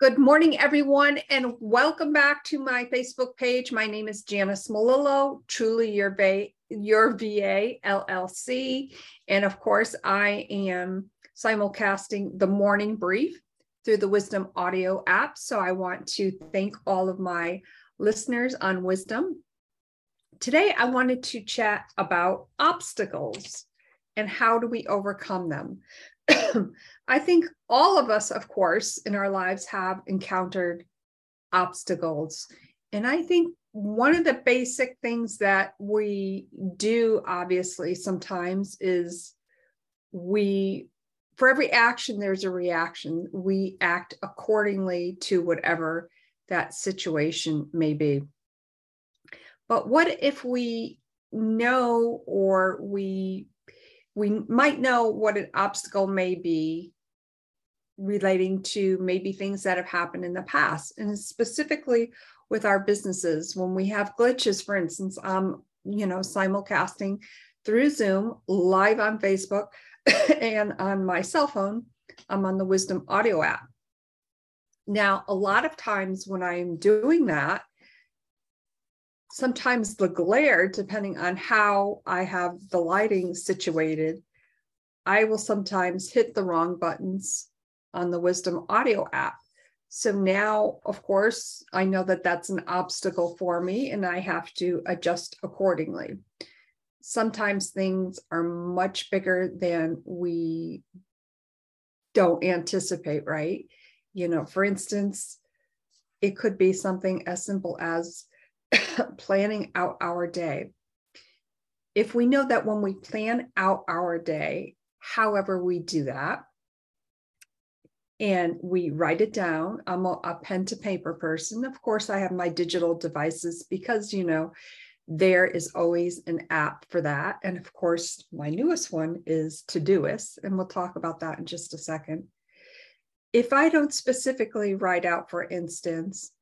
Good morning, everyone, and welcome back to my Facebook page. My name is Janis Malillo, truly your, va- your VA LLC. And of course, I am simulcasting the morning brief through the Wisdom Audio app. So I want to thank all of my listeners on Wisdom. Today, I wanted to chat about obstacles and how do we overcome them. I think all of us, of course, in our lives have encountered obstacles. And I think one of the basic things that we do, obviously, sometimes is we, for every action, there's a reaction. We act accordingly to whatever that situation may be. But what if we know or we we might know what an obstacle may be relating to maybe things that have happened in the past. And specifically with our businesses when we have glitches for instance um you know simulcasting through zoom live on facebook and on my cell phone i'm on the wisdom audio app. Now a lot of times when i'm doing that sometimes the glare, depending on how I have the lighting situated, I will sometimes hit the wrong buttons on the Wisdom Audio app. So now, of course, I know that that's an obstacle for me and I have to adjust accordingly. Sometimes things are much bigger than we don't anticipate, right? You know, for instance, it could be something as simple as planning out our day. If we know that when we plan out our day, however we do that, and we write it down, I'm a, a pen to paper person. Of course, I have my digital devices because, you know, there is always an app for that. And of course, my newest one is Todoist, and we'll talk about that in just a second. If I don't specifically write out, for instance,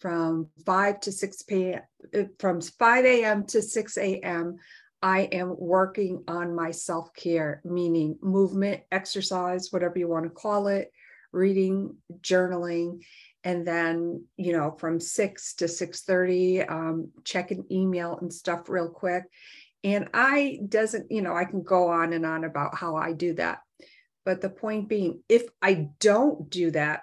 from 5 to 6 p.m. Uh, from 5 a.m. to 6 a.m. I am working on my self care, meaning movement, exercise, whatever you want to call it, reading, journaling, and then you know from 6 to 6:30, um, check an email and stuff real quick. And I doesn't, you know, I can go on and on about how I do that. But the point being, if I don't do that,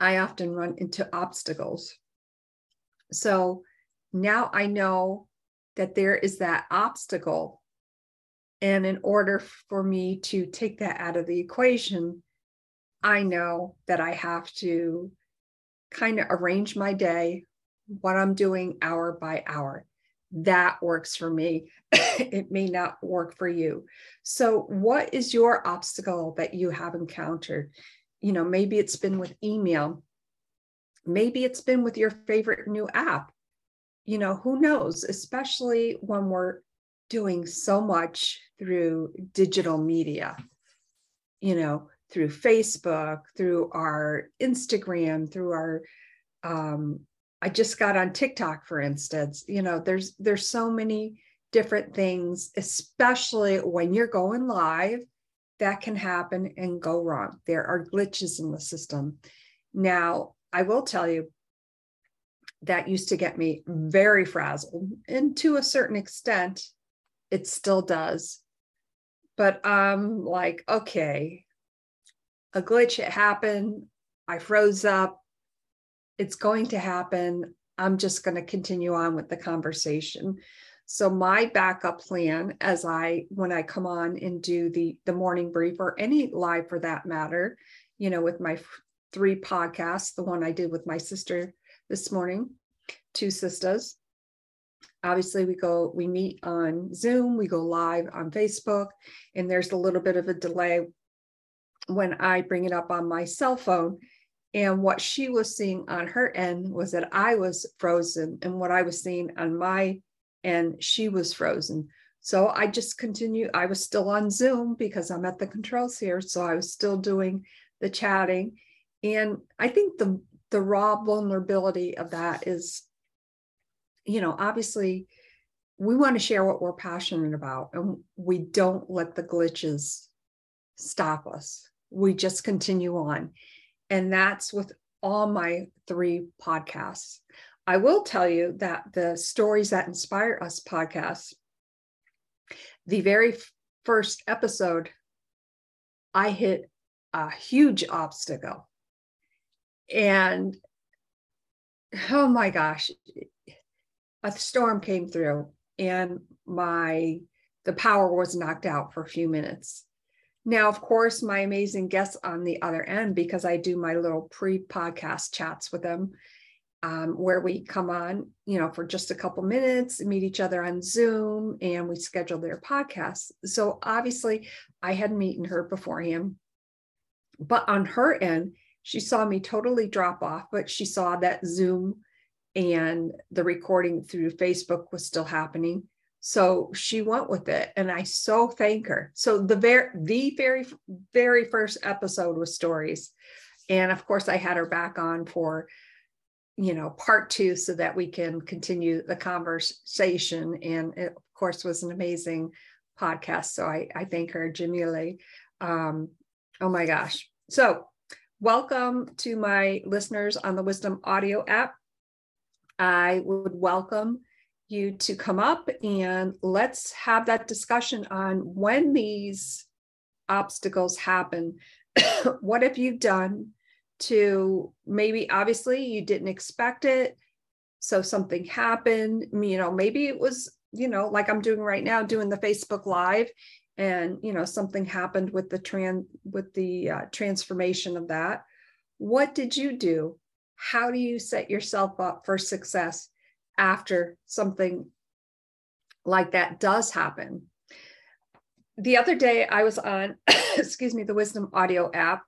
I often run into obstacles. So now I know that there is that obstacle. And in order for me to take that out of the equation, I know that I have to kind of arrange my day, what I'm doing hour by hour. That works for me. it may not work for you. So, what is your obstacle that you have encountered? You know, maybe it's been with email, maybe it's been with your favorite new app. You know, who knows, especially when we're doing so much through digital media, you know, through Facebook, through our Instagram, through our um, I just got on TikTok, for instance. You know, there's there's so many different things, especially when you're going live that can happen and go wrong. There are glitches in the system. Now, I will tell you that used to get me very frazzled, and to a certain extent, it still does. But I'm like, okay, a glitch it happened. I froze up. It's going to happen. I'm just going to continue on with the conversation. So my backup plan as I when I come on and do the the morning brief or any live for that matter, you know, with my three podcasts, the one I did with my sister this morning, two sisters. Obviously, we go, we meet on Zoom, we go live on Facebook, and there's a little bit of a delay when I bring it up on my cell phone. And what she was seeing on her end was that I was frozen, and what I was seeing on my and she was frozen. So I just continued. I was still on Zoom because I'm at the controls here. So I was still doing the chatting. And I think the the raw vulnerability of that is, you know, obviously we want to share what we're passionate about and we don't let the glitches stop us. We just continue on. And that's with all my three podcasts. I will tell you that the Stories That Inspire Us podcast, the very first episode, I hit a huge obstacle. And oh my gosh, a storm came through and my the power was knocked out for a few minutes. Now, of course, my amazing guests on the other end, because I do my little pre-podcast chats with them, um, where we come on, you know, for just a couple minutes, meet each other on Zoom, and we schedule their podcasts. So obviously, I hadn't meeting her beforehand, but on her end, she saw me totally drop off, but she saw that Zoom and the recording through Facebook was still happening. So she went with it, and I so thank her. So the very the very very first episode was stories, and of course I had her back on for you know part two so that we can continue the conversation. And it, of course was an amazing podcast. So I I thank her, Jamile. Um, oh my gosh! So welcome to my listeners on the Wisdom Audio app. I would welcome you to come up and let's have that discussion on when these obstacles happen. what have you done to maybe, obviously, you didn't expect it. So something happened, you know, maybe it was, you know, like I'm doing right now, doing the Facebook Live, and you know something happened with the trans with the uh, transformation of that what did you do how do you set yourself up for success after something like that does happen. The other day, I was on, excuse me, the Wisdom Audio app,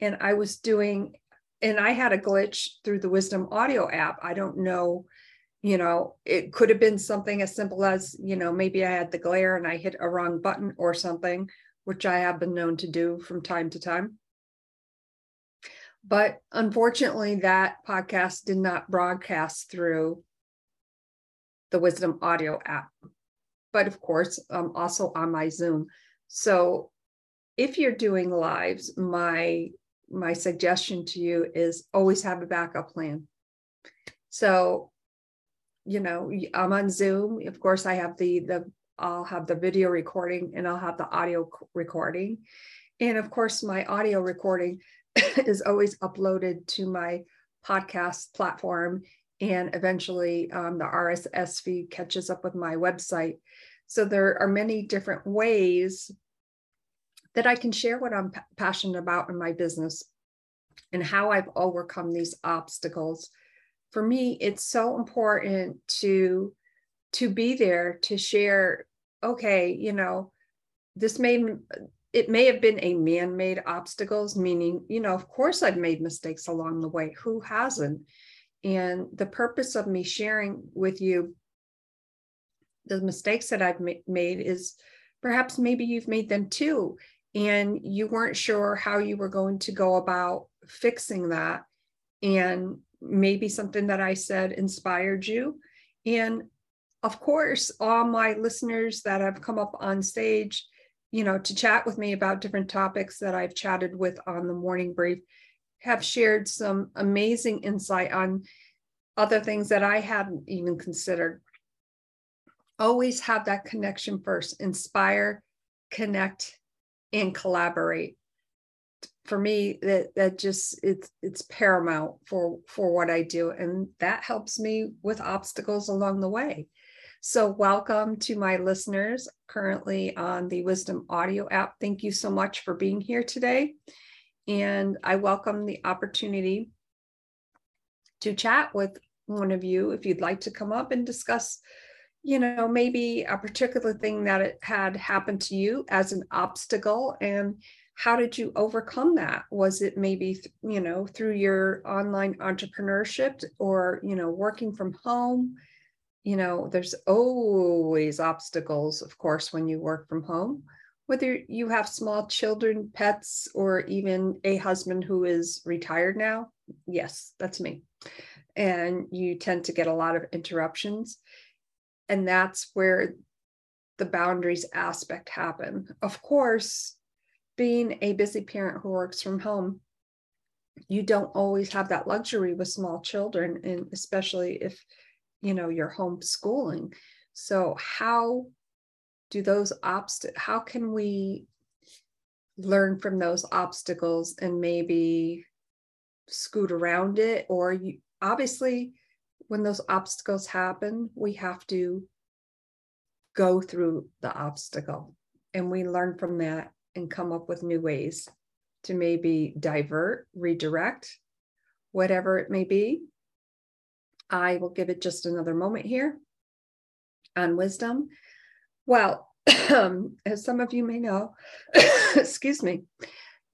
and I was doing, and I had a glitch through the Wisdom Audio app. I don't know, you know, it could have been something as simple as, you know, maybe I had the glare and I hit a wrong button or something, which I have been known to do from time to time. But unfortunately, that podcast did not broadcast through the Wisdom Audio app. But of course, I'm also on my Zoom. So if you're doing lives, my my suggestion to you is always have a backup plan. So, you know, I'm on Zoom. Of course, I have the the I'll have the video recording and I'll have the audio recording. And of course, my audio recording is always uploaded to my podcast platform and eventually um, the RSS feed catches up with my website. So there are many different ways that I can share what I'm p- passionate about in my business and how I've overcome these obstacles. For me, it's so important to to be there to share okay, you know, this may it may have been a man-made obstacles meaning, you know, of course I've made mistakes along the way. Who hasn't? And the purpose of me sharing with you the mistakes that I've ma- made is perhaps maybe you've made them too. And you weren't sure how you were going to go about fixing that. And maybe something that I said inspired you. And of course, all my listeners that have come up on stage, you know, to chat with me about different topics that I've chatted with on the morning brief have shared some amazing insight on other things that I hadn't even considered. Always have that connection first, inspire, connect, and collaborate. For me, that that just it's it's paramount for for what I do, and that helps me with obstacles along the way. So, welcome to my listeners currently on the Wisdom Audio app. Thank you so much for being here today. And I welcome the opportunity to chat with one of you if you'd like to come up and discuss, you know, maybe a particular thing that it had happened to you as an obstacle and how did you overcome that was it maybe you know through your online entrepreneurship or you know working from home you know there's always obstacles of course when you work from home whether you have small children, pets, or even a husband who is retired now, yes, that's me. And you tend to get a lot of interruptions. And that's where the boundaries aspect happen. Of course, being a busy parent who works from home, you don't always have that luxury with small children and especially if you know you're homeschooling so how do those obstacles how can we learn from those obstacles and maybe scoot around it or you obviously when those obstacles happen we have to go through the obstacle. And we learn from that and come up with new ways to maybe divert redirect whatever it may be. I will give it just another moment here on wisdom. Well as some of you may know excuse me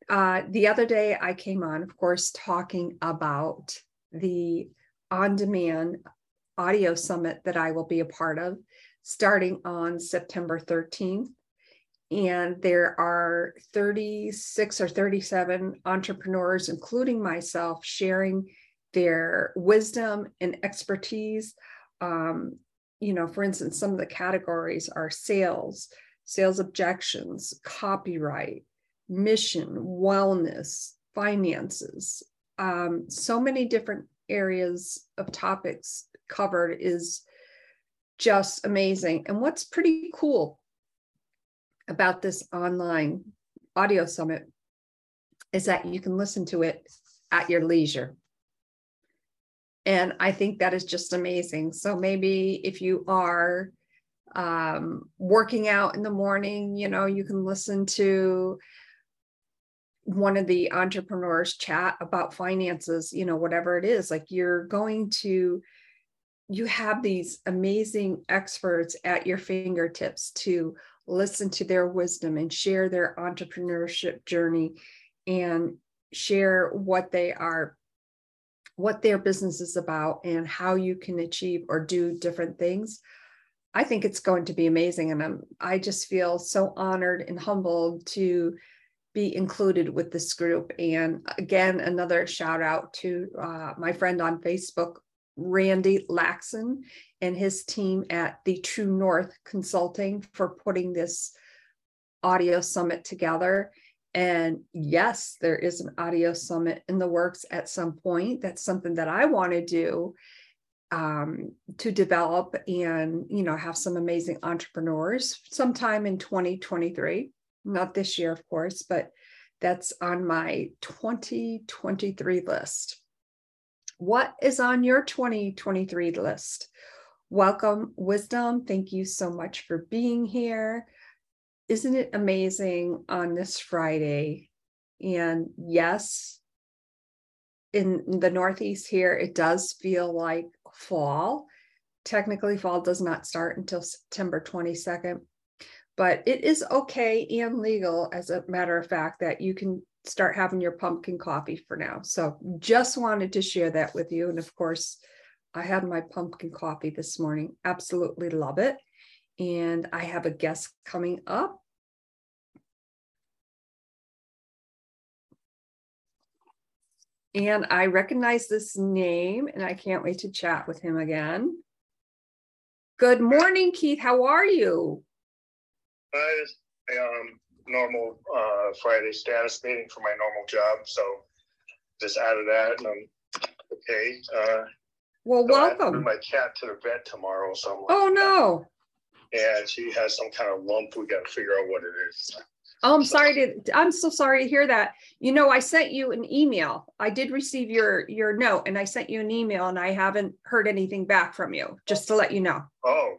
uh, the other day I came on, of course, talking about the on demand audio summit that I will be a part of starting on September 13th. And there are 36 or 37 entrepreneurs, including myself, sharing their wisdom and expertise. Um, you know, for instance, some of the categories are sales, sales objections, copyright, mission, wellness, finances, um, so many different areas of topics covered is just amazing. And what's pretty cool about this online audio summit is that you can listen to it at your leisure. And I think that is just amazing. So maybe if you are um, working out in the morning, you know, you can listen to one of the entrepreneurs chat about finances, you know, whatever it is, like you're going to, you have these amazing experts at your fingertips to listen to their wisdom and share their entrepreneurship journey and share what they are what their business is about and how you can achieve or do different things. I think it's going to be amazing and i'm i just feel so honored and humbled to be included with this group. And again, another shout out to uh, my friend on Facebook, Randy Laxson, and his team at the True North Consulting for putting this audio summit together. And yes, there is an audio summit in the works at some point. That's something that I want to do um, to develop and you know have some amazing entrepreneurs sometime in 2023 not this year, of course, but that's on my 2023 list. What is on your 2023 list? Welcome, Wisdom. Thank you so much for being here. Isn't it amazing on this Friday? And yes, in the Northeast here, it does feel like fall. Technically, fall does not start until September 22nd but it is okay and legal as a matter of fact that you can start having your pumpkin coffee for now. So just wanted to share that with you. And of course i had my pumpkin coffee this morning. Absolutely love it. And i have a guest coming up. And i recognize this name and i can't wait to chat with him again. Good morning keith. How are you uh, um, normal uh, Friday status meeting for my normal job. So just out of that, and I'm okay. Uh, well, welcome. my cat to the vet tomorrow. So like, oh no. And she has some kind of lump. We got to figure out what it is. Oh, I'm sorry to. I'm so sorry to hear that. You know, I sent you an email. I did receive your your note, and I sent you an email, and I haven't heard anything back from you. Just to let you know. Oh,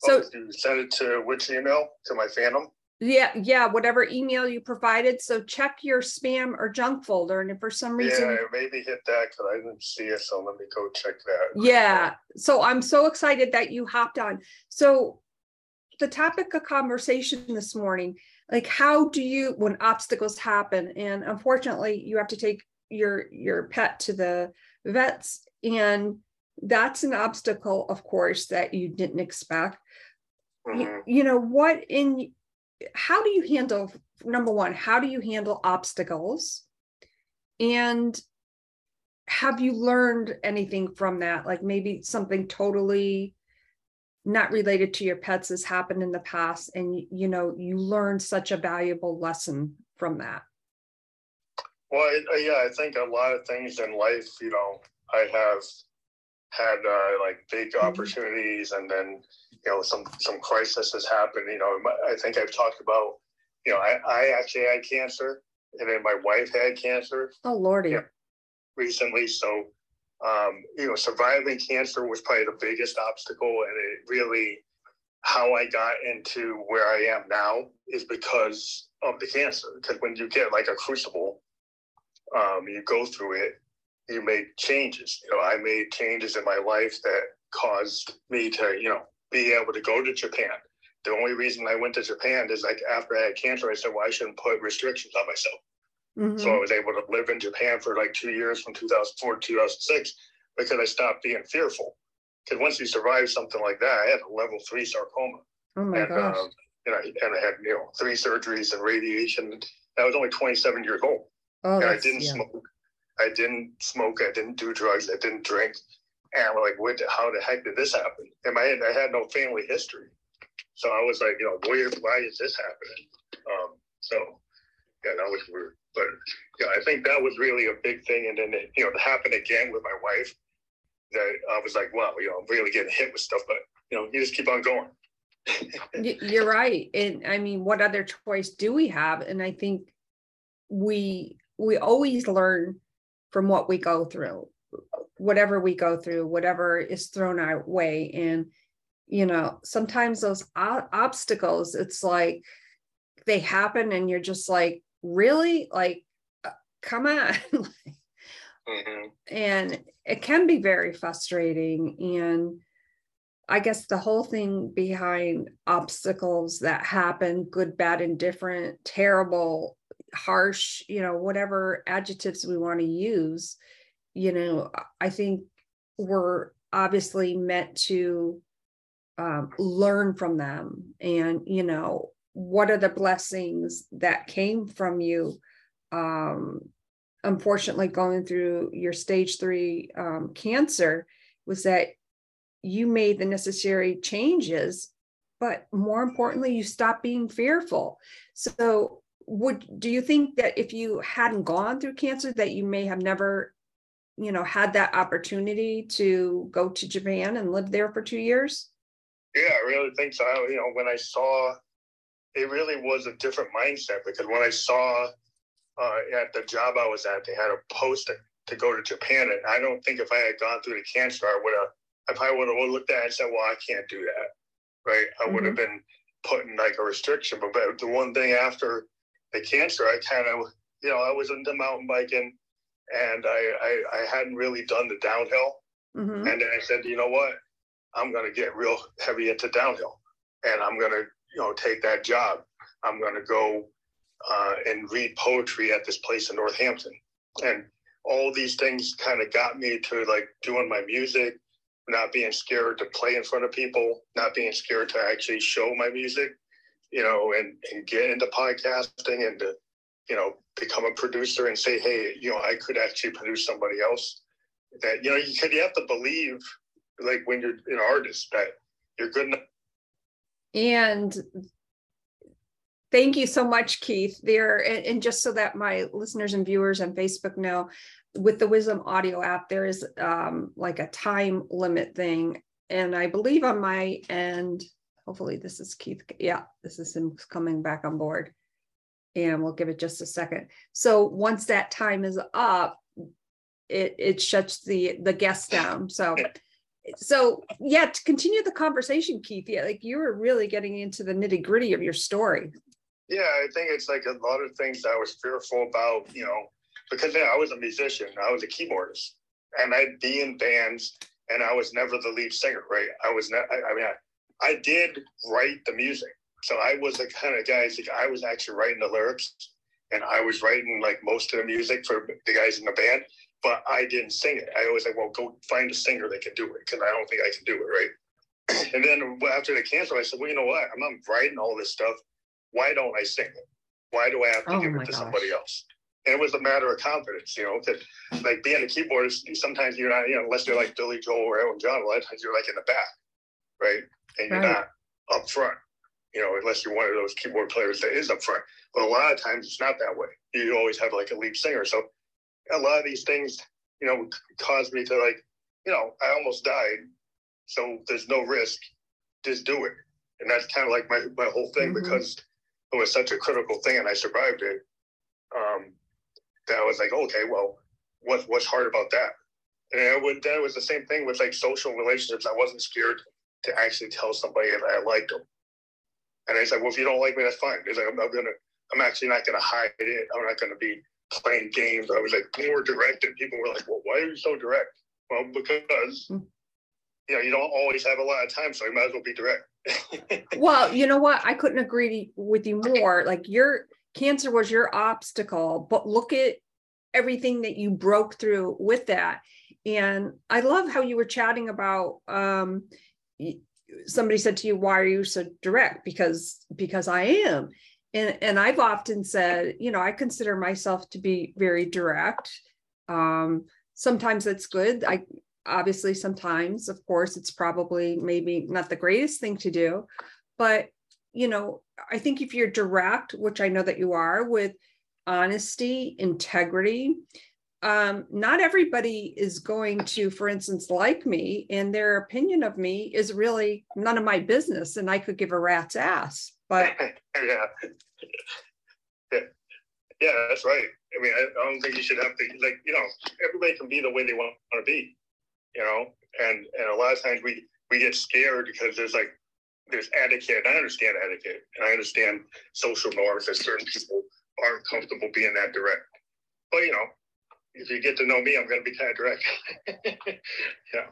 so oh, send it to which email? To my Phantom? Yeah, yeah, whatever email you provided. So check your spam or junk folder. And if for some reason Yeah, maybe hit that because I didn't see it. So let me go check that. Yeah. So I'm so excited that you hopped on. So the topic of conversation this morning, like how do you when obstacles happen? And unfortunately, you have to take your your pet to the vets and that's an obstacle of course that you didn't expect mm-hmm. you, you know what in how do you handle number one how do you handle obstacles? And have you learned anything from that? Like maybe something totally not related to your pets has happened in the past and you know you learned such a valuable lesson from that. Well, I, yeah, I think a lot of things in life, you know, I have had uh, like big mm-hmm. opportunities, and then you know some some crisis has happened. You know, I think I've talked about, you know, I, I actually had cancer, and then my wife had cancer. Oh lordy! Yeah, recently, so um, you know, surviving cancer was probably the biggest obstacle, and it really how I got into where I am now is because of the cancer. Because when you get like a crucible, um, you go through it, you make changes. You know, I made changes in my life that caused me to, you know, be able to go to Japan. The only reason I went to Japan is like after I had cancer, I said, well, I shouldn't put restrictions on myself. Mm-hmm. So I was able to live in Japan for like two years from 2004 to 2006 because I stopped being fearful. Because once you survive something like that, I had a level three sarcoma. Oh my and, gosh. Um, and, I, and I had, you know, three surgeries and radiation. I was only 27 years old. Oh, and I didn't yeah. smoke. I didn't smoke. I didn't do drugs. I didn't drink. And I'm like, what, how the heck did this happen? And I had, I had no family history. So I was like, you know, where, why is this happening? Um, so yeah, that was weird. But yeah, I think that was really a big thing. And then it, you know, to happen again with my wife, that I was like, wow, you know, I'm really getting hit with stuff. But you know, you just keep on going. You're right. And I mean, what other choice do we have? And I think we we always learn from what we go through whatever we go through whatever is thrown our way. And you know sometimes those obstacles it's like they happen and you're just like really? Like uh, come on. Mm-hmm. and it can be very frustrating. And i guess the whole thing behind obstacles that happen good bad indifferent terrible harsh you know whatever adjectives we want to use you know i think we're obviously meant to um, learn from them and you know what are the blessings that came from you um, unfortunately going through your stage three um, cancer was that you made the necessary changes but more importantly you stopped being fearful. So would do you think that if you hadn't gone through cancer that you may have never you know had that opportunity to go to japan and live there for two years? Yeah i really think so. You know when i saw it really was a different mindset because when i saw uh, at the job i was at they had a post to go to japan and i don't think if i had gone through the cancer i would have if i would have looked at it and said well i can't do that right? I mm-hmm. would have been putting like a restriction but, but the one thing after the cancer, I kind of, you know, I was into mountain biking and I, I, I hadn't really done the downhill. Mm-hmm. And then I said, you know what? I'm going to get real heavy into downhill and I'm going to, you know, take that job. I'm going to go uh, and read poetry at this place in Northampton. And all these things kind of got me to like doing my music, not being scared to play in front of people, not being scared to actually show my music you know, and, and get into podcasting and to, you know, become a producer and say, hey, you know, I could actually produce somebody else. That, you know, you could you have to believe like when you're an artist that you're good enough. And thank you so much, Keith. There and, and just so that my listeners and viewers on Facebook know, with the Wisdom Audio app, there is um, like a time limit thing. And I believe on my end, hopefully this is Keith. Yeah, this is him coming back on board. And we'll give it just a second. So once that time is up, it it shuts the the guest down. So so yeah, to continue the conversation, Keith, yeah, like you were really getting into the nitty gritty of your story. Yeah, I think it's like a lot of things I was fearful about, you know, because yeah, I was a musician, I was a keyboardist, and I'd be in bands, and I was never the lead singer, right? I was not. I, I mean, I, I did write the music. So I was the kind of guy, like I was actually writing the lyrics and I was writing like most of the music for the guys in the band, but I didn't sing it. I always like, well, go find a singer that can do it because I don't think I can do it, right? and then after the cancer, I said, well, you know what? I'm not writing all this stuff. Why don't I sing it? Why do I have to oh give it to gosh. somebody else? And it was a matter of confidence, you know, that like being a keyboardist, sometimes you're not, you know, unless you're like Billy Joel or Elton John, a lot of times you're like in the back, right? And you're not up front. you know, unless you're one of those keyboard players that is up front. But a lot of times it's not that way. You always have like a lead singer. So a lot of these things, you know, caused me to like, you know, I almost died. So there's no risk. Just do it. And that's kind of like my, my whole thing mm-hmm. because it was such a critical thing and I survived it. Um, that I was like, okay, well, what, what's hard about that? And it, would, that was the same thing with like social relationships. I wasn't scared to actually tell somebody if I liked them. And I said, well, if you don't like me, that's fine. He's like, I'm not gonna, I'm actually not gonna hide it. I'm not gonna be playing games. I was like more direct, and people were like, well, why are you so direct? Well, because hmm. you know you don't always have a lot of time, so you might as well be direct. well, you know what? I couldn't agree with you more. Like your cancer was your obstacle, but look at everything that you broke through with that. And I love how you were chatting about um, somebody said to you, why are you so direct? Because because I am. And and I've often said, you know, I consider myself to be very direct. Um, sometimes that's good. I obviously sometimes, of course, it's probably maybe not the greatest thing to do, but you know, I think if you're direct, which I know that you are with honesty, integrity, um, not everybody is going to, for instance, like me, and their opinion of me is really none of my business, and I could give a rat's ass. But yeah, yeah, yeah, that's right. I mean, I, don't think you should have to like, you know, everybody can be the way they want to be, you know, and and a lot of times we we get scared because there's like there's etiquette. I understand etiquette, and I understand social norms that certain people aren't comfortable being that direct. But you know, if you get to know me, I'm going to be kind of direct. yeah.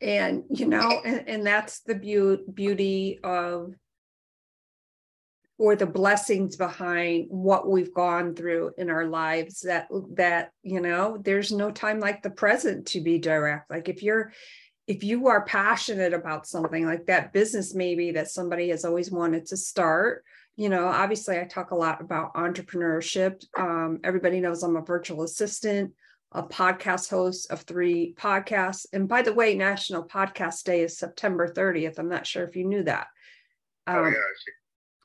And you know, and, and that's the be- beauty of or the blessings behind what we've gone through in our lives that that you know there's no time like the present to be direct like if you're if you are passionate about something like that business maybe that somebody has always wanted to start you know obviously i talk a lot about entrepreneurship um, everybody knows i'm a virtual assistant a podcast host of three podcasts. And by the way, National Podcast Day is September 30th. I'm not sure if you knew that. Oh, um, oh,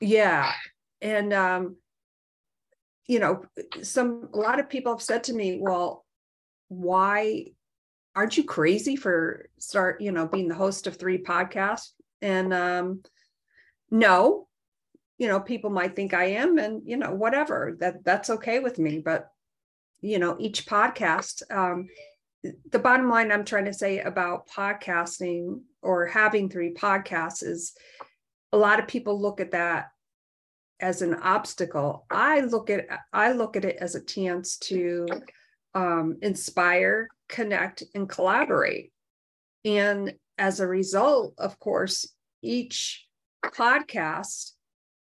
yeah. Yeah. And, um, you know, some, a lot of people have said to me, well, why aren't you crazy for start, you know, being the host of three podcasts? And, um, no, you know, people might think I am and, you know, whatever that that's okay with me. But you know each podcast um, the bottom line i'm trying to say about podcasting or having three podcasts is a lot of people look at that as an obstacle. I look at i look at it as a chance to um, inspire connect and collaborate. And as a result of course each podcast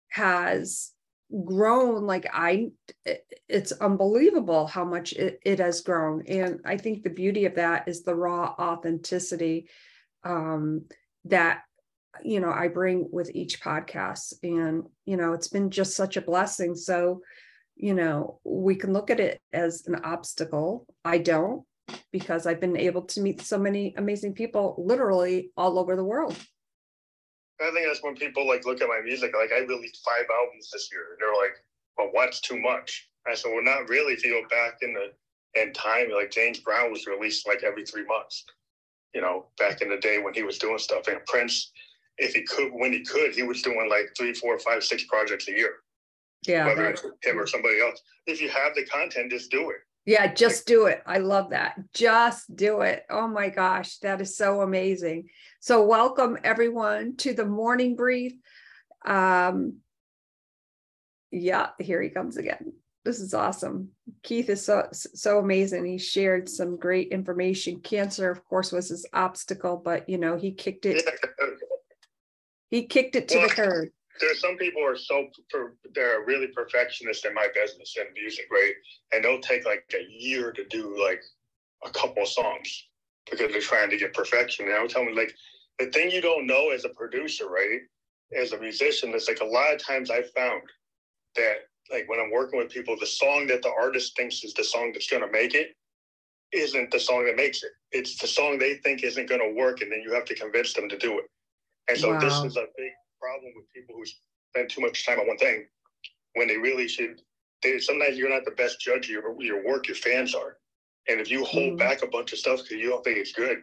has grown like i it's unbelievable how much it, it has grown. And i think the beauty of that is the raw authenticity um, that you know i bring with each podcast. And you know it's been just such a blessing. So you know we can look at it as an obstacle. I don't because i've been able to meet so many amazing people literally all over the world I think that's when people like look at my music. Like I released five albums this year, and they're like, "Well, what's too much?" I said, "Well, not really. If you go back in the in time, like James Brown was released like every three months. You know, back in the day when he was doing stuff, and Prince, if he could, when he could, he was doing like three, four, five, six projects a year. Yeah, whether it's him or somebody else. If you have the content, just do it. Yeah, just do it. I love that. Just do it. Oh my gosh, that is so amazing. So, welcome everyone to the morning brief. Um, yeah, here he comes again. This is awesome. Keith is so so amazing. He shared some great information. Cancer, of course, was his obstacle, but you know he kicked it. he kicked it to the curb. There's some people who are so they're really perfectionist in my business and music, right? And they'll take like a year to do like a couple songs because they're trying to get perfection. And I would tell them like the thing you don't know as a producer, right? As a musician, it's like a lot of times I found that like when I'm working with people, the song that the artist thinks is the song that's gonna make it isn't the song that makes it. It's the song they think isn't gonna work, and then you have to convince them to do it. And so wow. this is a big problem with people who spend too much time on one thing when they really should. They, sometimes you're not the best judge of your, your work, your fans are. And if you hold mm-hmm. back a bunch of stuff because you don't think it's good,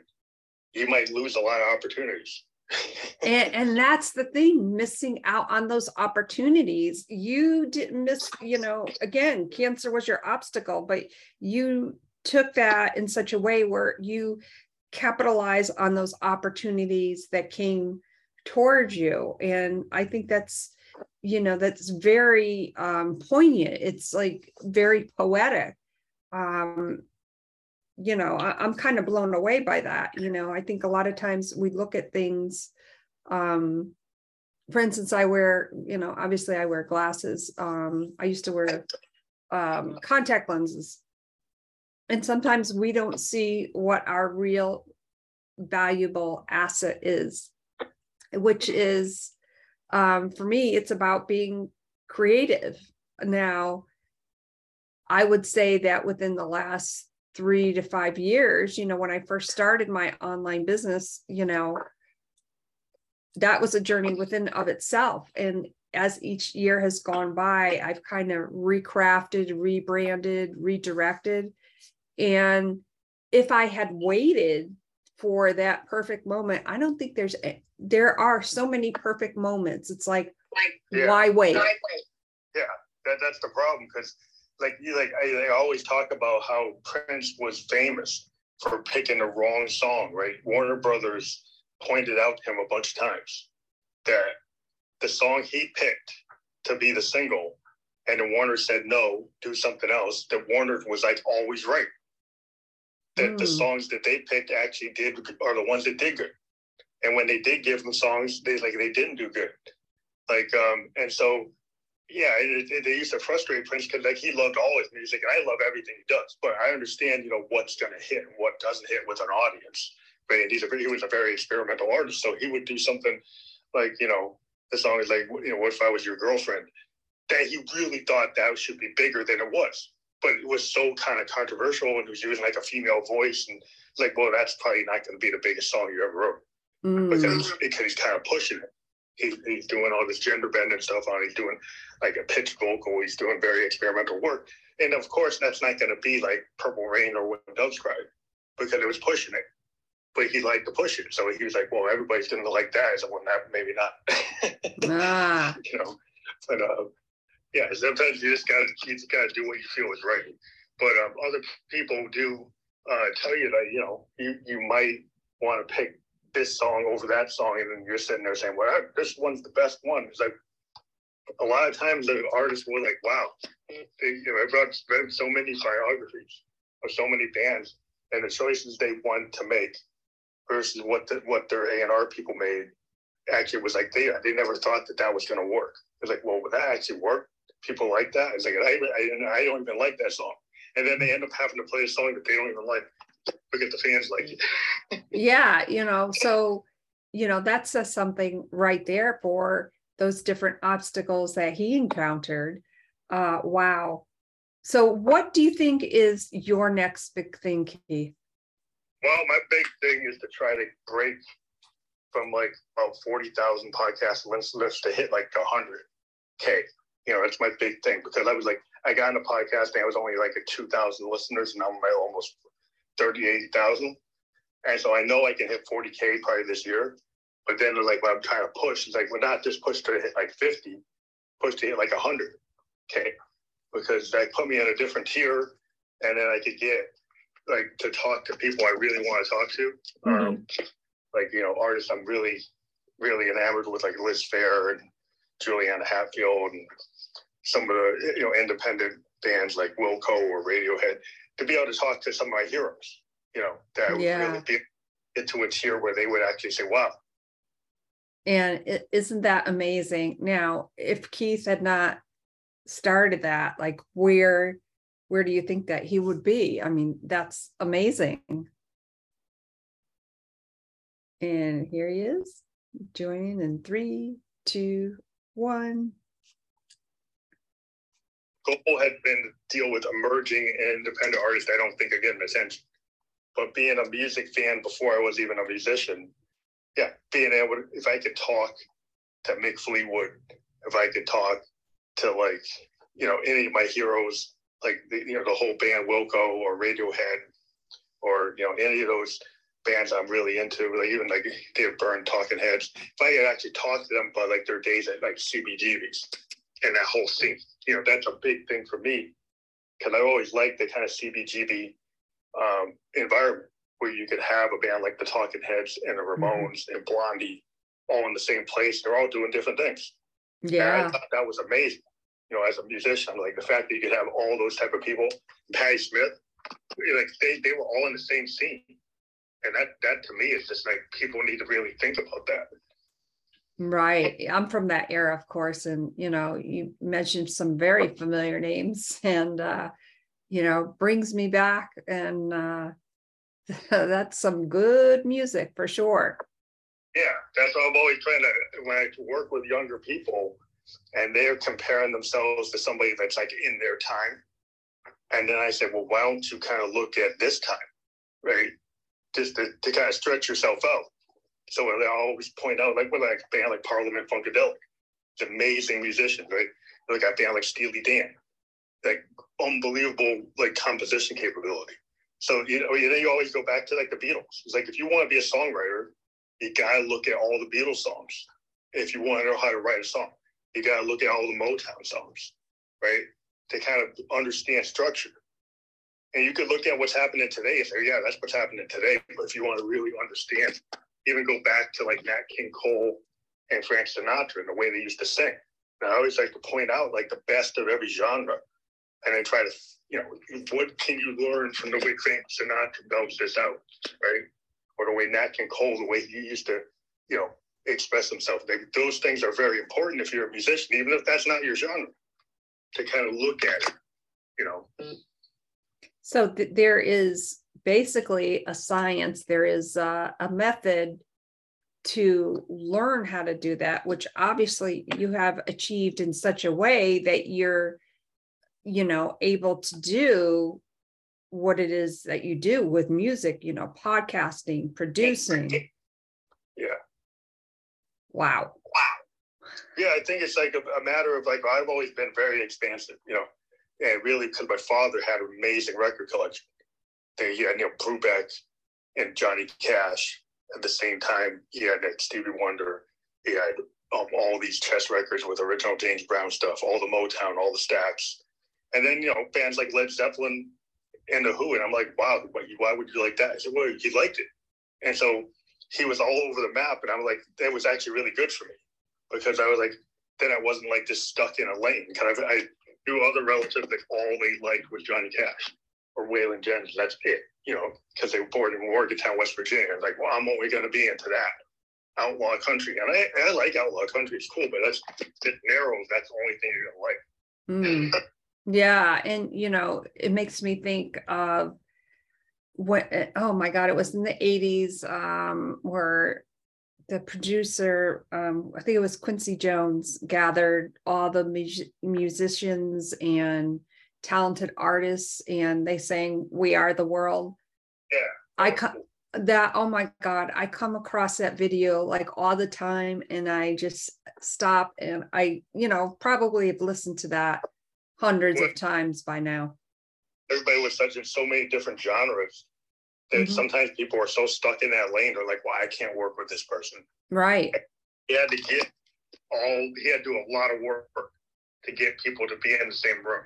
you might lose a lot of opportunities. and, and that's the thing missing out on those opportunities you didn't miss you know again cancer was your obstacle but you took that in such a way where you capitalize on those opportunities that came towards you and i think that's you know that's very um poignant. It's like very poetic. Um you know I, am kind of blown away by that you know? I think a lot of times we look at things um for instance i wear you know obviously i wear glasses. Um i used to wear um contact lenses. And sometimes we don't see what our real valuable asset is which is um for me it's about being creative now i would say that within the last three to five years, you know, when I first started my online business, you know, that was a journey within of itself. And as each year has gone by, I've kind of recrafted, rebranded, redirected. And if I had waited for that perfect moment, I don't think there's there are so many perfect moments. It's like, yeah. why wait? Yeah, that, that's the problem because like you like I, I always talk about how Prince was famous for picking the wrong song, right? Warner Brothers pointed out to him a bunch of times that the song he picked to be the single, and the Warner said no, do something else. That Warner was like always right. That mm. the hmm. songs that they picked actually did are the ones that did good. And when they did give them songs, they like they didn't do good. Like um, and so yeah, it, it, they used to frustrate Prince because like he loved all his music, and I love everything he does. But I understand, you know, what's going to hit and what doesn't hit with an audience. Right? And he's a he was a very experimental artist, so he would do something like you know the song is like you know what if I was your girlfriend that he really thought that should be bigger than it was, but it was so kind of controversial and he was using like a female voice and like well that's probably not going to be the biggest song you ever wrote mm. because because he's kind of pushing it he, he's doing all this gender bending stuff on. He's doing like a pitch vocal. He's doing very experimental work. And of course, that's not going to be like Purple Rain or When Doves Cry because it was pushing it. But he liked to push it. So he was like, well, everybody's going to like that. So well, that maybe not. ah. You know, but uh, yeah, sometimes you just got to you just got to do what you feel is right. But um, other people do uh, tell you that, you know, you, you might want to pick this song over that song, and then you're sitting there saying, "Well, this one's the best one." It's like a lot of times the artists were like, "Wow, they, you know, I've read so many biographies of so many bands, and the choices they want to make versus what the, what their A and R people made actually was like they they never thought that that was going to work. It's like, well, that actually work? People like that. It's like I, I I don't even like that song, and then they end up having to play a song that they don't even like at the fans like it. yeah, you know, so you know that says something right there for those different obstacles that he encountered. Uh, wow. So, what do you think is your next big thing, Keith? Well, my big thing is to try to break from like about 40,000 podcast listeners to hit like 100K. You know, that's my big thing because I was like, I got into podcasting, I was only like a 2,000 listeners, and now I'm almost 38,000. And so I know I can hit 40K probably this year. But then they're like, well, I'm trying to push. It's like, well, not just push to hit like 50, push to hit like 100K because that put me in a different tier. And then I could get like to talk to people I really want to talk to. Mm-hmm. Um, like, you know, artists I'm really, really enamored with, like Liz Phair and Juliana Hatfield and some of the, you know, independent bands like Wilco or Radiohead to be able to talk to some of my heroes, you know, that yeah. really be, get to a tier where they would actually say, wow. And is not that amazing? Now, if Keith had not started that, like where where do you think that he would be? I mean, that's amazing. And here he is joining in three, two, one goal had been to deal with emerging and independent artists I don't think are getting attention. But being a music fan before I was even a musician, yeah, being able to, if I could talk to Mick Fleetwood if I could talk to like, you know, any of my heroes, like the, you know, the whole band Wilco or Radiohead or, you know, any of those bands I'm really into, like even like Dave Byrne, Talking Heads, if I could actually talk to them about like their days at like CBGBs and that whole scene, you know, that's a big thing for me because I always liked the kind of CBGB um, environment where you could have a band like the Talking Heads and the mm-hmm. Ramones mm-hmm. and Blondie all in the same place. They're all doing different things. Yeah, and I thought that was amazing. You know, as a musician, like the fact that you could have all those type of people, Patti Smith, like they, they were all in the same scene, and that that to me is just like people need to really think about that. Right. I'm from that era, of course, and you know, you mentioned some very familiar names, and uh, you know, brings me back, and uh, that's some good music for sure. Yeah, that's what I'm always trying to when I work with younger people and they're comparing themselves to somebody that's like in their time. And then I say, well, why don't you kind of look at this time, right? Just to, to kind of stretch yourself out. So I always point out, like with like band like Parliament Funkadelic, it's amazing musicians, right? Like a band like Steely Dan, like unbelievable like composition capability. So you know, you know, you always go back to like the Beatles. It's like if you want to be a songwriter, you gotta look at all the Beatles songs. If you want to know how to write a song, you gotta look at all the Motown songs, right? To kind of understand structure. And you could look at what's happening today and say, yeah, that's what's happening today. But if you want to really understand, even go back to like Nat King Cole and Frank Sinatra and the way they used to sing. And I always like to point out like the best of every genre and then try to, you know, what can you learn from the way Frank Sinatra belts this out, right? Or the way Nat King Cole, the way he used to, you know, express himself. They, those things are very important if you're a musician, even if that's not your genre, to kind of look at it, you know. So th- there is basically a science, there is a, a method to learn how to do that, which obviously you have achieved in such a way that you're you know able to do what it is that you do with music you know podcasting producing. Yeah. Wow. Wow. Yeah i think it's like a, a matter of like i've always been very expansive you know and really because my father had an amazing record collection he had Neil Brubeck and Johnny Cash at the same time. He had Stevie Wonder. He had um, all these chess records with original James Brown stuff, all the Motown, all the Stax. And then, you know, bands like Led Zeppelin and The Who. And I'm like, wow, why would you like that? Said, well, he liked it. And so he was all over the map. And I'm like, that was actually really good for me because I was like, then I wasn't like just stuck in a lane. Kind of, I knew other relatives that all they liked was Johnny Cash or Waylon Jennings. That's it, you know, because they were born in Morgantown, West Virginia. Like, well, I'm only going to be into that outlaw country. And I, I like outlaw country. It's cool, but that's it narrows. That's the only thing you're going to like. Mm. Yeah. And, you know, it makes me think of what, oh my God, it was in the 80s um, where the producer, um, I think it was Quincy Jones, gathered all the mu- musicians and talented artists and they sang We Are the World. Yeah. I come that oh my god i come across that video like all the time and i just stop and i you know probably have listened to that hundreds of times by now. Everybody was such touching so many different genres that mm-hmm. sometimes people are so stuck in that lane. They're like, "Well, I can't work with this person." Right. He had to get all. He had to do a lot of work to get people to be in the same room.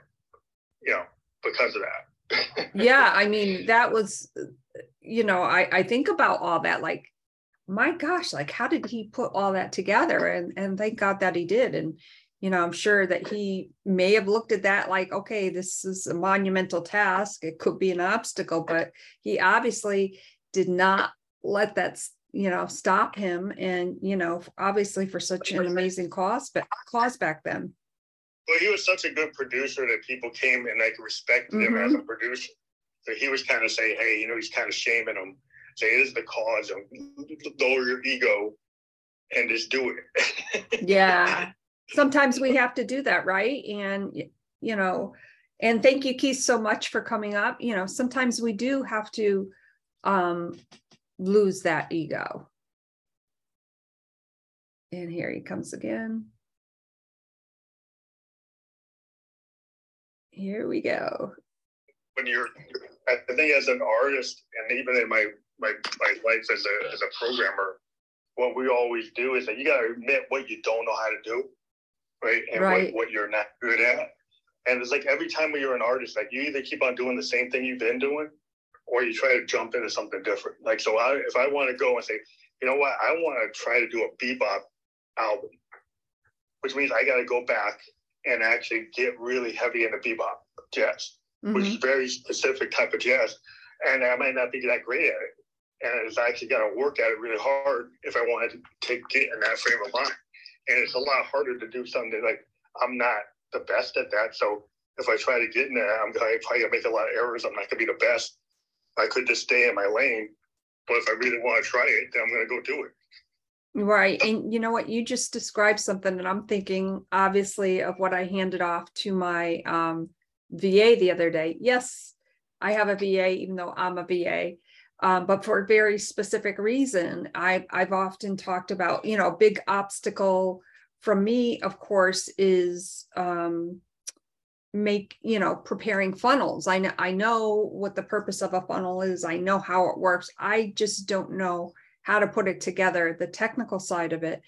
You know, because of that. yeah, I mean, that was, you know, I I think about all that like my gosh like how did he put all that together and and thank god that he did and you know, I'm sure that he may have looked at that like, okay, this is a monumental task. It could be an obstacle, but he obviously did not let that, you know, stop him. And, you know, obviously for such an amazing cause, but cause back then. Well, he was such a good producer that people came and like respected mm-hmm. him as a mm-hmm. producer. So he was kind of saying, hey, you know, he's kind of shaming him. Say, it is the cause of lower your ego and just do it. yeah sometimes we have to do that, right? And, you know, and thank you, Keith, so much for coming up. You know, sometimes we do have to um, lose that ego. And here he comes again. Here we go. When you're, I think as an artist, and even in my my, my life as a as a programmer, what we always do is that you got to admit what you don't know how to do, right? And right. What, what you're not good at. And it's like every time when you're an artist, like you either keep on doing the same thing you've been doing, or you try to jump into something different. Like so, I, if I want to go and say, you know what, I want to try to do a bebop album, which means I got to go back and actually get really heavy into bebop jazz, mm-hmm. which is mm-hmm. very specific type of jazz, and I might not be that great at it. And it's actually got to work at it really hard if I wanted to take get in that frame of mind. And it's a lot harder to do something like I'm not the best at that. So if I try to get in there, I'm going to probably make a lot of errors. I'm not going to be the best. I could just stay in my lane. But if I really want to try it, then I'm going to go do it. Right. And you know what? You just described something that I'm thinking, obviously, of what I handed off to my um, VA the other day. Yes, I have a VA, even though I'm a VA. Um, but for a very specific reason, I, I've often talked about, you know, a big obstacle from me, of course, is um, make you know preparing funnels i know i know what the purpose of a funnel is i know how it works i just don't know how to put it together the technical side of it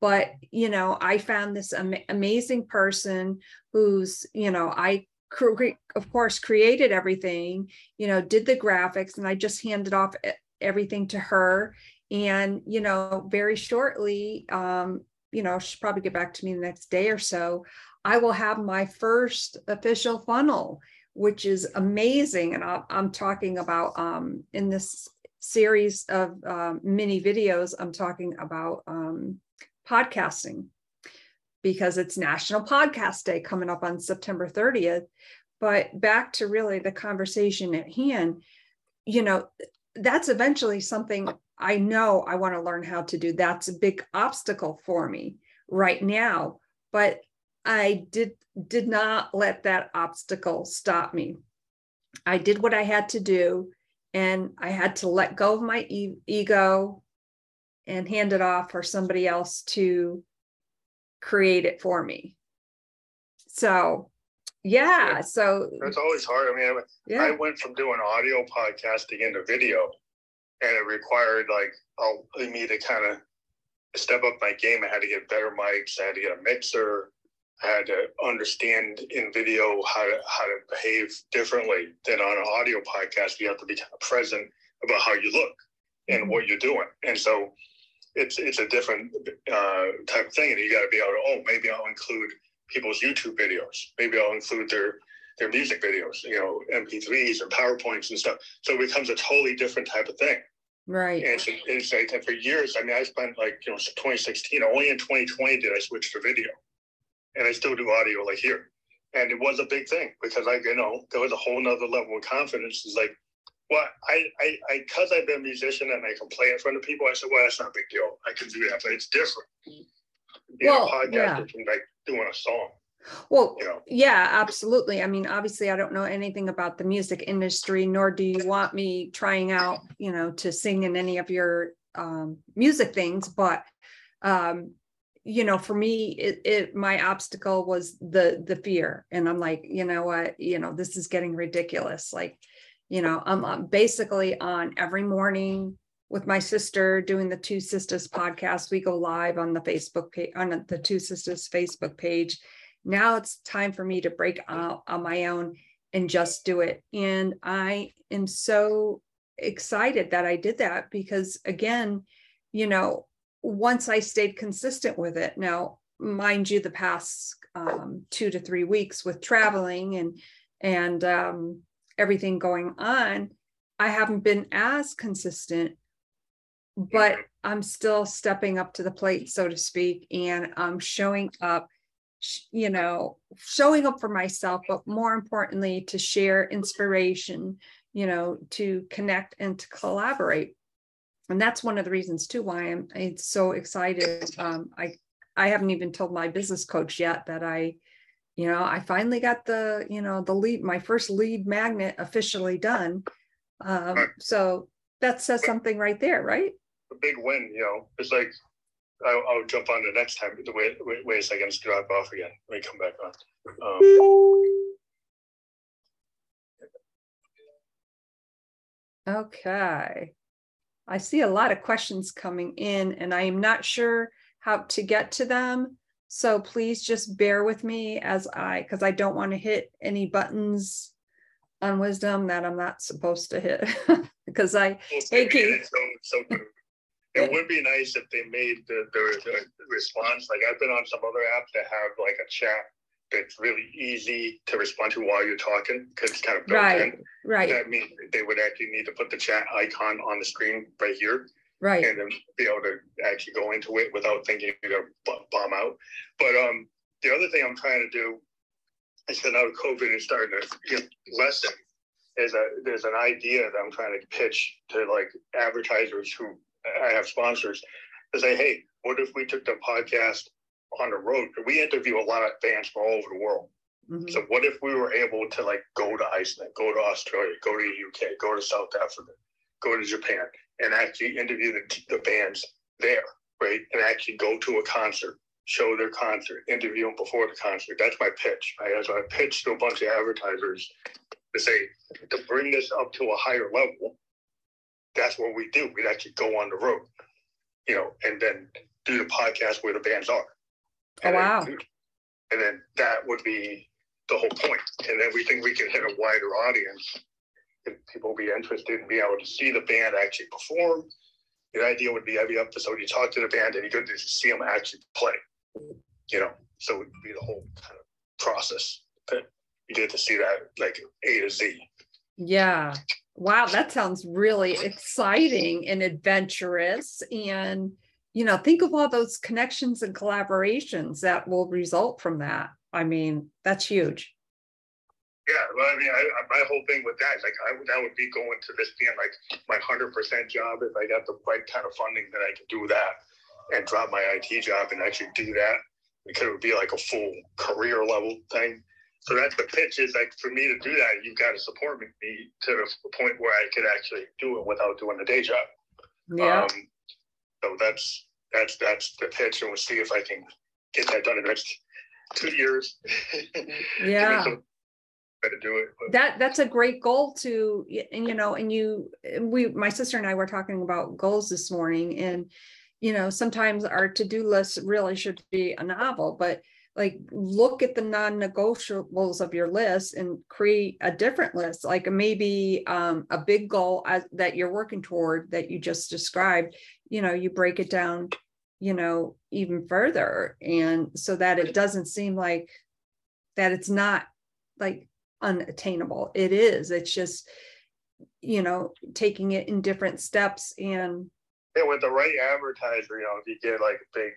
but you know i found this am- amazing person who's you know i cre- of course created everything you know did the graphics and i just handed off everything to her and you know very shortly um you know she'll probably get back to me the next day or so I will have my first official funnel, which is amazing. And i am talking about um, in this series of um, mini videos, I'm talking about um, podcasting because it's National Podcast Day coming up on September 30th. But back to really the conversation at hand, you know, that's eventually something I know I want to learn how to do. That's a big obstacle for me right now. But I did did not let that obstacle stop me. I did what I had to do and I had to let go of my e- ego and hand it off for somebody else to create it for me. So, yeah, so it's always hard. I mean, yeah. I went from doing audio podcasting into video, and it required like me to kind of step up my game. I had to get better mics. I had to get a mixer. I had to understand in video how to how to behave differently than on an audio podcast. You have to be kind of present about how you look and mm-hmm. what you're doing, and so it's it's a different uh, type of thing. And you got to be able to oh maybe I'll include people's YouTube videos, maybe I'll include their their music videos, you know, MP3s or PowerPoints and stuff. So it becomes a totally different type of thing. Right. And it's, it's like for years. I mean, I spent like you know 2016. Only in 2020 did I switch to video and I still do audio like here. And it was a big thing because I, you know, there was a whole nother level of confidence. It's like, well, I, I, I, cause I've been a musician and I can play in front of people. I said, well, that's not a big deal. I can do that, but it's different. You well, know, podcast yeah. from like doing a song. Well, you know? yeah, absolutely. I mean, obviously, I don't know anything about the music industry, nor do you want me trying out, you know, to sing in any of your um, music things. But um, you know for me it, it my obstacle was the the fear. And i'm like you know what? You know this is getting ridiculous. Like you know i'm, I'm basically on every morning with my sister doing the two sisters podcast. We go live on the facebook page on the two sisters facebook page. Now it's time for me to break out on my own and just do it. And i am so excited that i did that because again you know once I stayed consistent with it. Now, mind you, the past um, two to three weeks with traveling and and um, everything going on, I haven't been as consistent, but I'm still stepping up to the plate, so to speak, and I'm showing up. You know, showing up for myself, but more importantly, to share inspiration, you know, to connect and to collaborate and that's one of the reasons too why I'm, I'm so excited. Um, I I haven't even told my business coach yet that I, you know, I finally got the you know the lead my first lead magnet officially done. Um. So that says something right there, right? A big win, you know. It's like I'll, I'll jump on the next time. Wait, wait, wait a second, Let's drop off again. Let me come back on. Um, okay. I see a lot of questions coming in, and I am not sure how to get to them. So please just bear with me as I, because I don't want to hit any buttons on wisdom that I'm not supposed to hit. because I, hey Keith. So, so it would be nice if they made the, the, the response, like I've been on some other apps that have like a chat that's really easy to respond to while you're talking because it's kind of built right, in. right, That means they would actually need to put the chat icon on the screen right here right. and then be able to actually go into it without thinking you're gonna bomb out. But um, the other thing I'm trying to do is that now COVID is starting to get lessen. Is that there's an idea that I'm trying to pitch to like advertisers who I have sponsors to say, hey, what if we took the podcast on the road? We interview a lot of fans from all over the world. Mhm. So what if we were able to like go to Iceland, go to Australia, go to the UK, go to South Africa, go to Japan, and actually interview the, the bands there, right? And actually go to a concert, show their concert, interview them before the concert. That's my pitch. Right? So I pitched to a bunch of advertisers to say to bring this up to a higher level. That's what we do. We'd actually go on the road, you know, and then do the podcast where the bands are. Oh, And then- wow. and then that would be the whole point. And then we think we can hit a wider audience if people be interested in being able to see the band actually perform. The idea would be every episode you talk to the band and you get to see them actually play. You know, so it would be the whole kind of process that you get to see that like A to Z. Yeah. Wow, that sounds really exciting and adventurous. And, you know, think of all those connections and collaborations that will result from that. I mean, that's huge. Yeah, well, I mean, I, I, my whole thing with that is like, I would, that would be going to this being like my hundred percent job. If I got the right kind of funding, that I could do that and drop my IT job and actually do that because it would be like a full career level thing. So that's the pitch is like for me to do that, you've got to support me to the point where I could actually do it without doing the day job. Yeah. Um, so that's that's that's the pitch, and we'll see if I can get that done in the next two years. Yeah. Better do it. but- that that's a great goal to and you know and you we my sister and i were talking about goals this morning and you know sometimes our to-do list really should be a novel but like look at the non-negotiables of your list and create a different list like maybe um, a big goal as, that you're working toward that you just described you know you break it down you know even further and so that it doesn't seem like that it's not like unattainable it is it's just you know taking it in different steps and Yeah, with the right advertiser, you know, if you get like a big,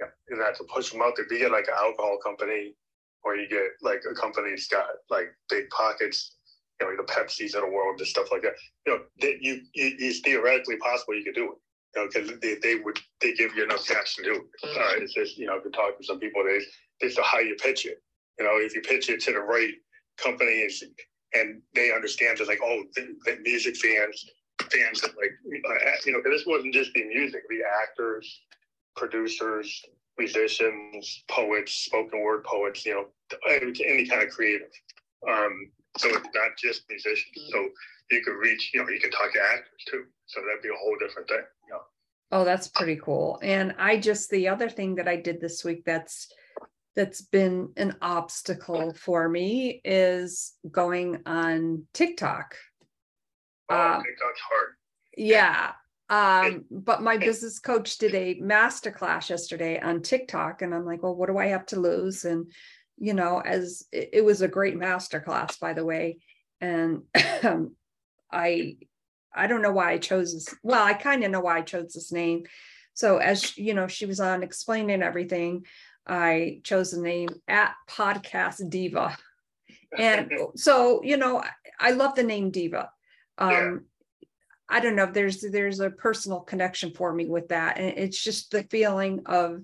yeah, and not to push them out there, if you get like an alcohol company, or you get like a company that's got like big pockets, you know, the Pepsis of the world and stuff like that. You know, that you, you it's theoretically possible you could do it. Know, because they, they would they give you enough cash to do it. Uh, it's just you know, to talk to some people, they it's how you pitch it. You know, if you pitch it to the right companies and they understand it's like, oh, the, the music fans fans that like uh, you know this wasn't just the music the actors producers musicians poets spoken word poets you know any, any kind of creative. Um so it's not just musicians. So you could reach you know you can talk to actors too. So that'd be a whole different thing oh that's pretty cool and i just the other thing that i did this week that's that's been an obstacle for me is going on tiktok oh, Um, TikTok's hard Yeah. Um, but my business coach did a master class yesterday on TikTok, and I'm like, well, what do I have to lose? And you know, as it, it was a great master class, by the way. And um, I I don't know why I chose this. Well, I kind of know why I chose this name. So as you know, she was on explaining everything. I chose the name at podcast diva. And so, you know, I, love the name diva. Um, Yeah. I don't know. There's there's a personal connection for me with that, and it's just the feeling of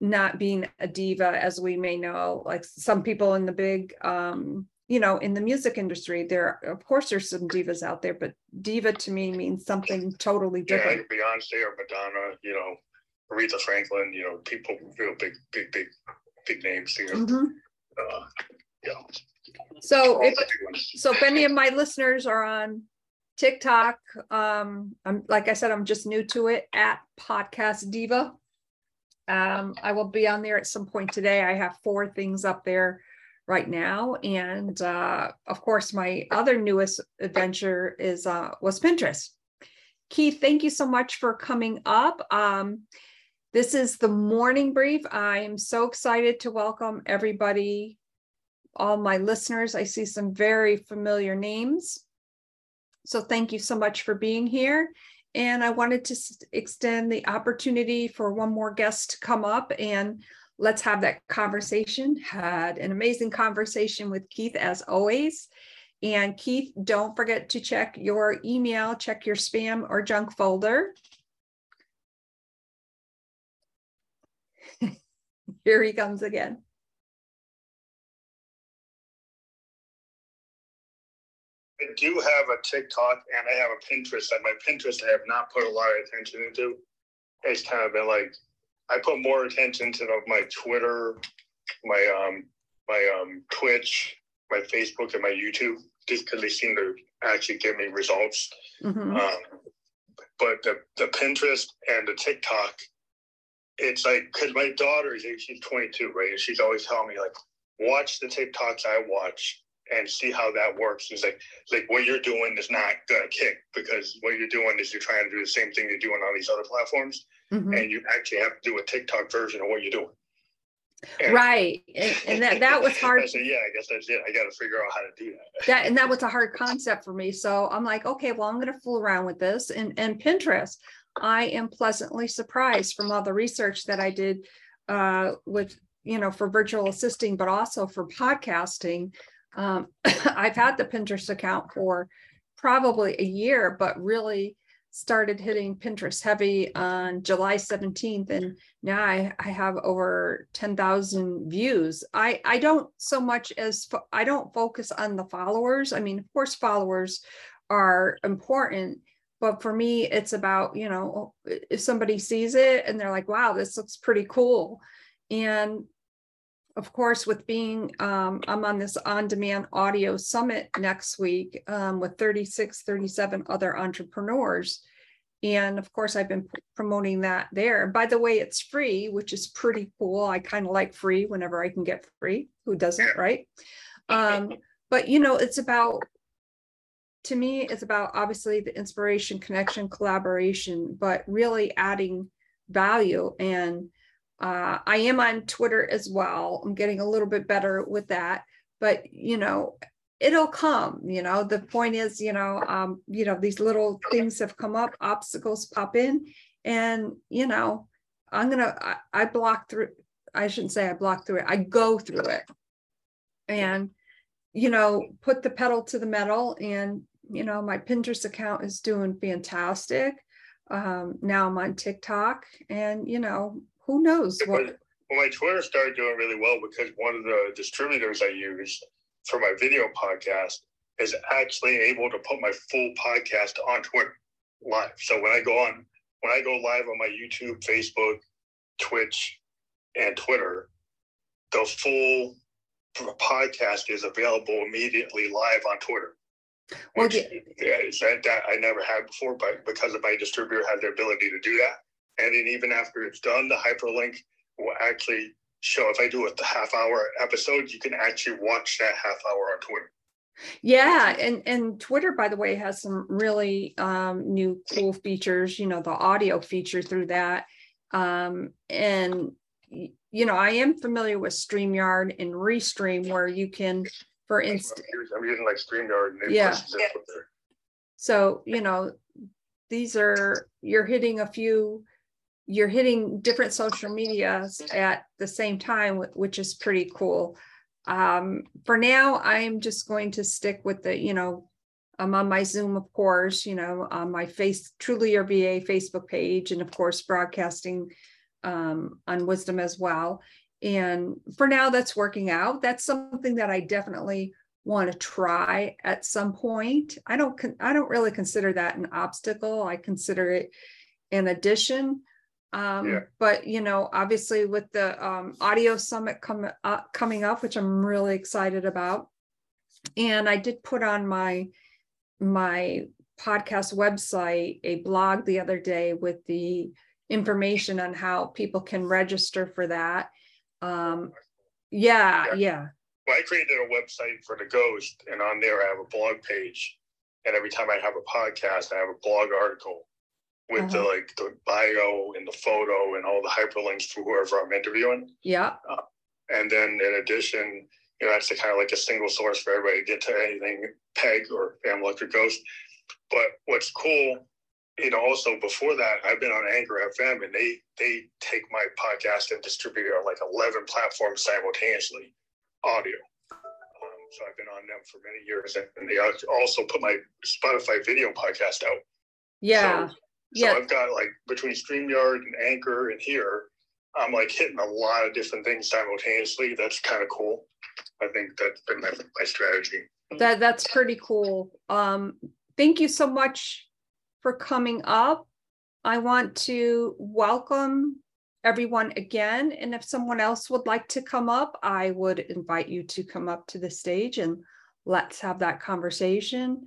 not being a diva, as we may know. Like some people in the big, um, you know, in the music industry, there of course there's some divas out there, but diva to me means something totally different. like beyonce or madonna you know aretha franklin you know people real big big big big names know Mhm. uh, yeah So if the big ones. so, if any of my listeners are on TikTok. Um, I'm like I said, I'm just new to it at Podcast Diva. Um, I will be on there at some point today. I have four things up there right now, and uh, of course, my other newest adventure is uh, was Pinterest. Keith, thank you so much for coming up. Um, this is the morning brief. I am so excited to welcome everybody, all my listeners. I see some very familiar names. So thank you so much for being here. And I wanted to extend the opportunity for one more guest to come up and let's have that conversation. Had an amazing conversation with Keith as always. And Keith, don't forget to check your email, check your spam or junk folder. Here he comes again. I do have a TikTok and I have a Pinterest. And my Pinterest I have not put a lot of attention into. It's kind of been like I put more attention to my Twitter, my um my um Twitch, my Facebook, and my YouTube, just because they seem to actually give me results. Mm-hmm. Um, but the the Pinterest and the TikTok, it's like because my daughter is she's 22, right? And she's always telling me like, watch the TikToks I watch and see how that works. It's like like what you're doing is not gonna kick because what you're doing is you're trying to do the same thing you're doing on these other platforms, mm-hmm. and you actually have to do a TikTok version of what you're doing. And, right, and, and, that that was hard. I said, yeah, I guess that's it. I got to figure out how to do that. That and that was a hard concept for me. So I'm like, okay, well, I'm going to fool around with this. And and Pinterest, I am pleasantly surprised from all the research that I did uh, with you know for virtual assisting, but also for podcasting. Um, I've had the Pinterest account for probably a year, but really started hitting Pinterest heavy on July 17th. And now I, I have over 10,000 views. I, I don't so much as fo- I don't focus on the followers. I mean, of course, followers are important, but for me, it's about, you know, if somebody sees it and they're like, wow, this looks pretty cool. And of course, with being, um, I'm on this on demand audio summit next week um, with 36, 37 other entrepreneurs. And of course, I've been promoting that there. By the way, it's free, which is pretty cool. I kind of like free whenever I can get free. Who doesn't, right? Um, but you know, it's about to me, it's about obviously the inspiration, connection, collaboration, but really adding value and uh, I am on Twitter as well. I'm getting a little bit better with that, but you know, it'll come. You know, the point is, you know, um, you know, these little things have come up, obstacles pop in, and you know, I'm gonna. I, I block through. I shouldn't say I block through it. I go through it, and you know, put the pedal to the metal. And you know, my Pinterest account is doing fantastic. Um, now I'm on TikTok, and you know, who knows what well, my Twitter started doing really well because one of the distributors I use for my video podcast is actually able to put my full podcast on Twitter live. So when I go on, when I go live on my YouTube, Facebook, Twitch, and Twitter, the full podcast is available immediately live on Twitter. Well, which, yeah, that, that I never had before, but because of my distributor had the ability to do that, and then even after it's done, the hyperlink will actually show. If I do a half hour episode, you can actually watch that half hour on Twitter. Yeah, and and Twitter, by the way, has some really um, new cool features. You know, the audio feature through that, um, and you know, I am familiar with Streamyard and Restream, where you can, for instance, I'm using like Streamyard. And yeah. So you know, these are you're hitting a few you're hitting different social medias at the same time, which is pretty cool. Um, for now, I'm just going to stick with the, you know, I'm on my Zoom, of course, you know, on my face, Truly Your VA Facebook page, and of course, broadcasting um, on Wisdom as well. And for now, that's working out. That's something that I definitely want to try at some point. I don't, I don't really consider that an obstacle. I consider it an addition um, yeah. But you know, obviously with the um, audio summit coming up, coming up, which I'm really excited about, and I did put on my my podcast website a blog the other day with the information on how people can register for that. Um, yeah, yeah, yeah. Well, I created a website for the Ghost, and on there I have a blog page. And every time I have a podcast, I have a blog article with uh-huh. the like the bio and the photo and all the hyperlinks to whoever I'm interviewing. Yeah. Uh, and then in addition, you know, that's the, kind of like a single source for everybody to get to anything PEG or Phantom Electric Ghost. But what's cool, you know, also before that, I've been on Anchor FM and they they take my podcast and distribute it on like 11 platforms simultaneously, audio. Um, so I've been on them for many years, and they also put my Spotify video podcast out. Yeah. So, yeah. So I've got like between StreamYard and Anchor and here, I'm like hitting a lot of different things simultaneously. That's kind of cool. I think that's been my, my strategy. That that's pretty cool. Um, thank you so much for coming up. I want to welcome everyone again. And if someone else would like to come up, I would invite you to come up to the stage and let's have that conversation.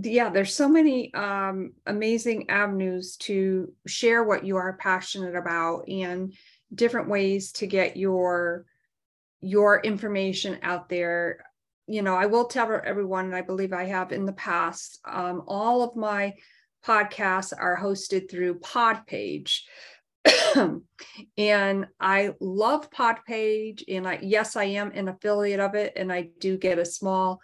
Yeah, there's so many um, amazing avenues to share what you are passionate about and different ways to get your your information out there. You know i will tell everyone i believe i have in the past um, all of my podcasts are hosted through podpage. And i love podpage and i yes i am an affiliate of it and i do get a small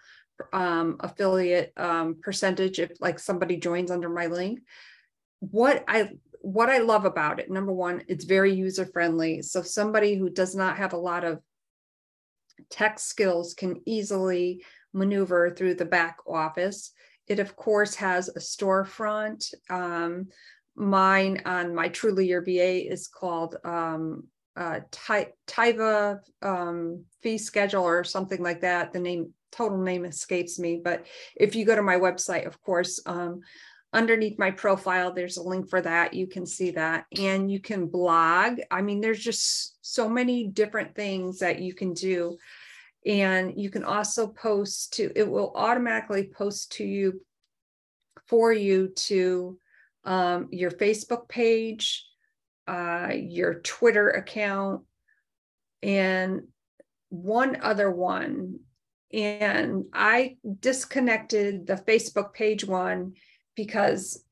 um, affiliate um, percentage if like somebody joins under my link what i what i love about it number one it's very user friendly so somebody who does not have a lot of tech skills can easily maneuver through the back office. It, of course, has a storefront. Um, mine on my Truly Your VA is called um, uh, Tiva um, fee schedule or something like that. The name, total name escapes me. But if you go to my website, of course, um, underneath my profile, there's a link for that. You can see that. And you can blog. I mean, there's just so many different things that you can do. And you can also post to, it will automatically post to you for you to um, your Facebook page, uh, your Twitter account, and one other one. And I disconnected the Facebook page one because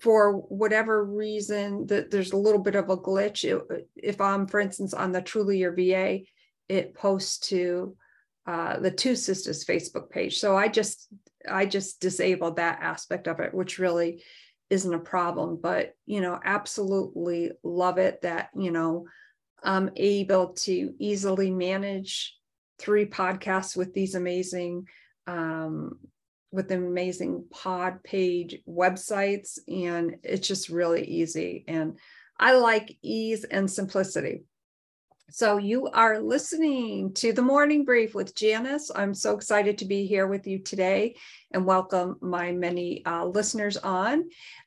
for whatever reason that there's a little bit of a glitch. If i'm for instance on the truly your va it posts to uh, the two sisters facebook page. So i just i just disabled that aspect of it which really isn't a problem but you know absolutely love it that you know i'm able to easily manage three podcasts with these amazing um, with amazing pod page websites and it's just really easy. And i like ease and simplicity. So you are listening to the morning brief with Janis. I'm so excited to be here with you today and welcome my many uh, listeners on.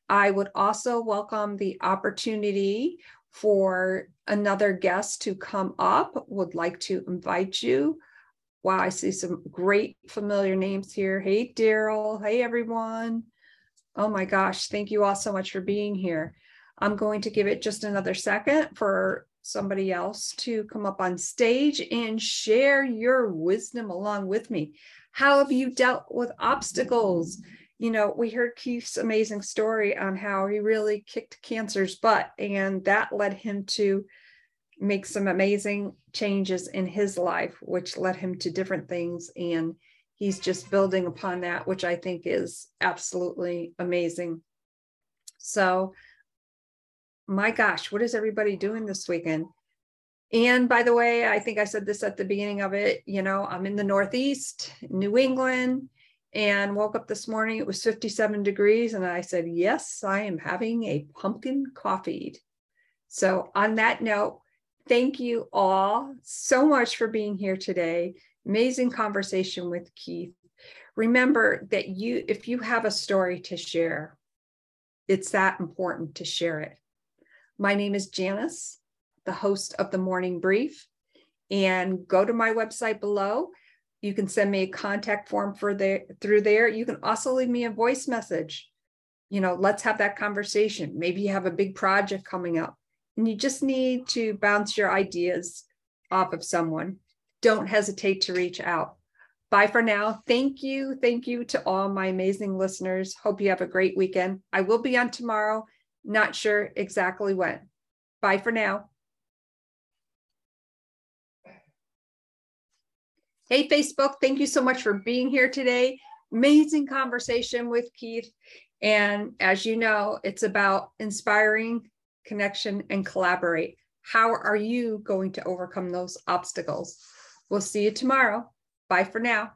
I would also welcome the opportunity for another guest to come up would like to invite you Wow, I see some great familiar names here. Hey, Daryl. Hey, everyone. Oh my gosh, thank you all so much for being here. I'm going to give it just another second for somebody else to come up on stage and share your wisdom along with me. How have you dealt with obstacles? You know, we heard Keith's amazing story on how he really kicked cancer's butt, and that led him to make some amazing changes in his life, which led him to different things. And he's just building upon that, which I think is absolutely amazing. So, my gosh, what is everybody doing this weekend? And by the way, I think I said this at the beginning of it. You know, I'm in the Northeast, New England, and woke up this morning. It was 57 degrees. And I said, Yes, I am having a pumpkin coffee. So, on that note, Thank you all so much for being here today. Amazing conversation with Keith. Remember that you, if you have a story to share, it's that important to share it. My name is Janis, the host of the Morning Brief, and go to my website below. You can send me a contact form for there through there. You can also leave me a voice message. You know, let's have that conversation. Maybe you have a big project coming up and you just need to bounce your ideas off of someone. Don't hesitate to reach out. Bye for now. Thank you. Thank you to all my amazing listeners. Hope you have a great weekend. I will be on tomorrow. Not sure exactly when. Bye for now. Hey, Facebook, thank you so much for being here today. Amazing conversation with Keith. And as you know, it's about inspiring connection and collaborate. How are you going to overcome those obstacles? We'll see you tomorrow. Bye for now.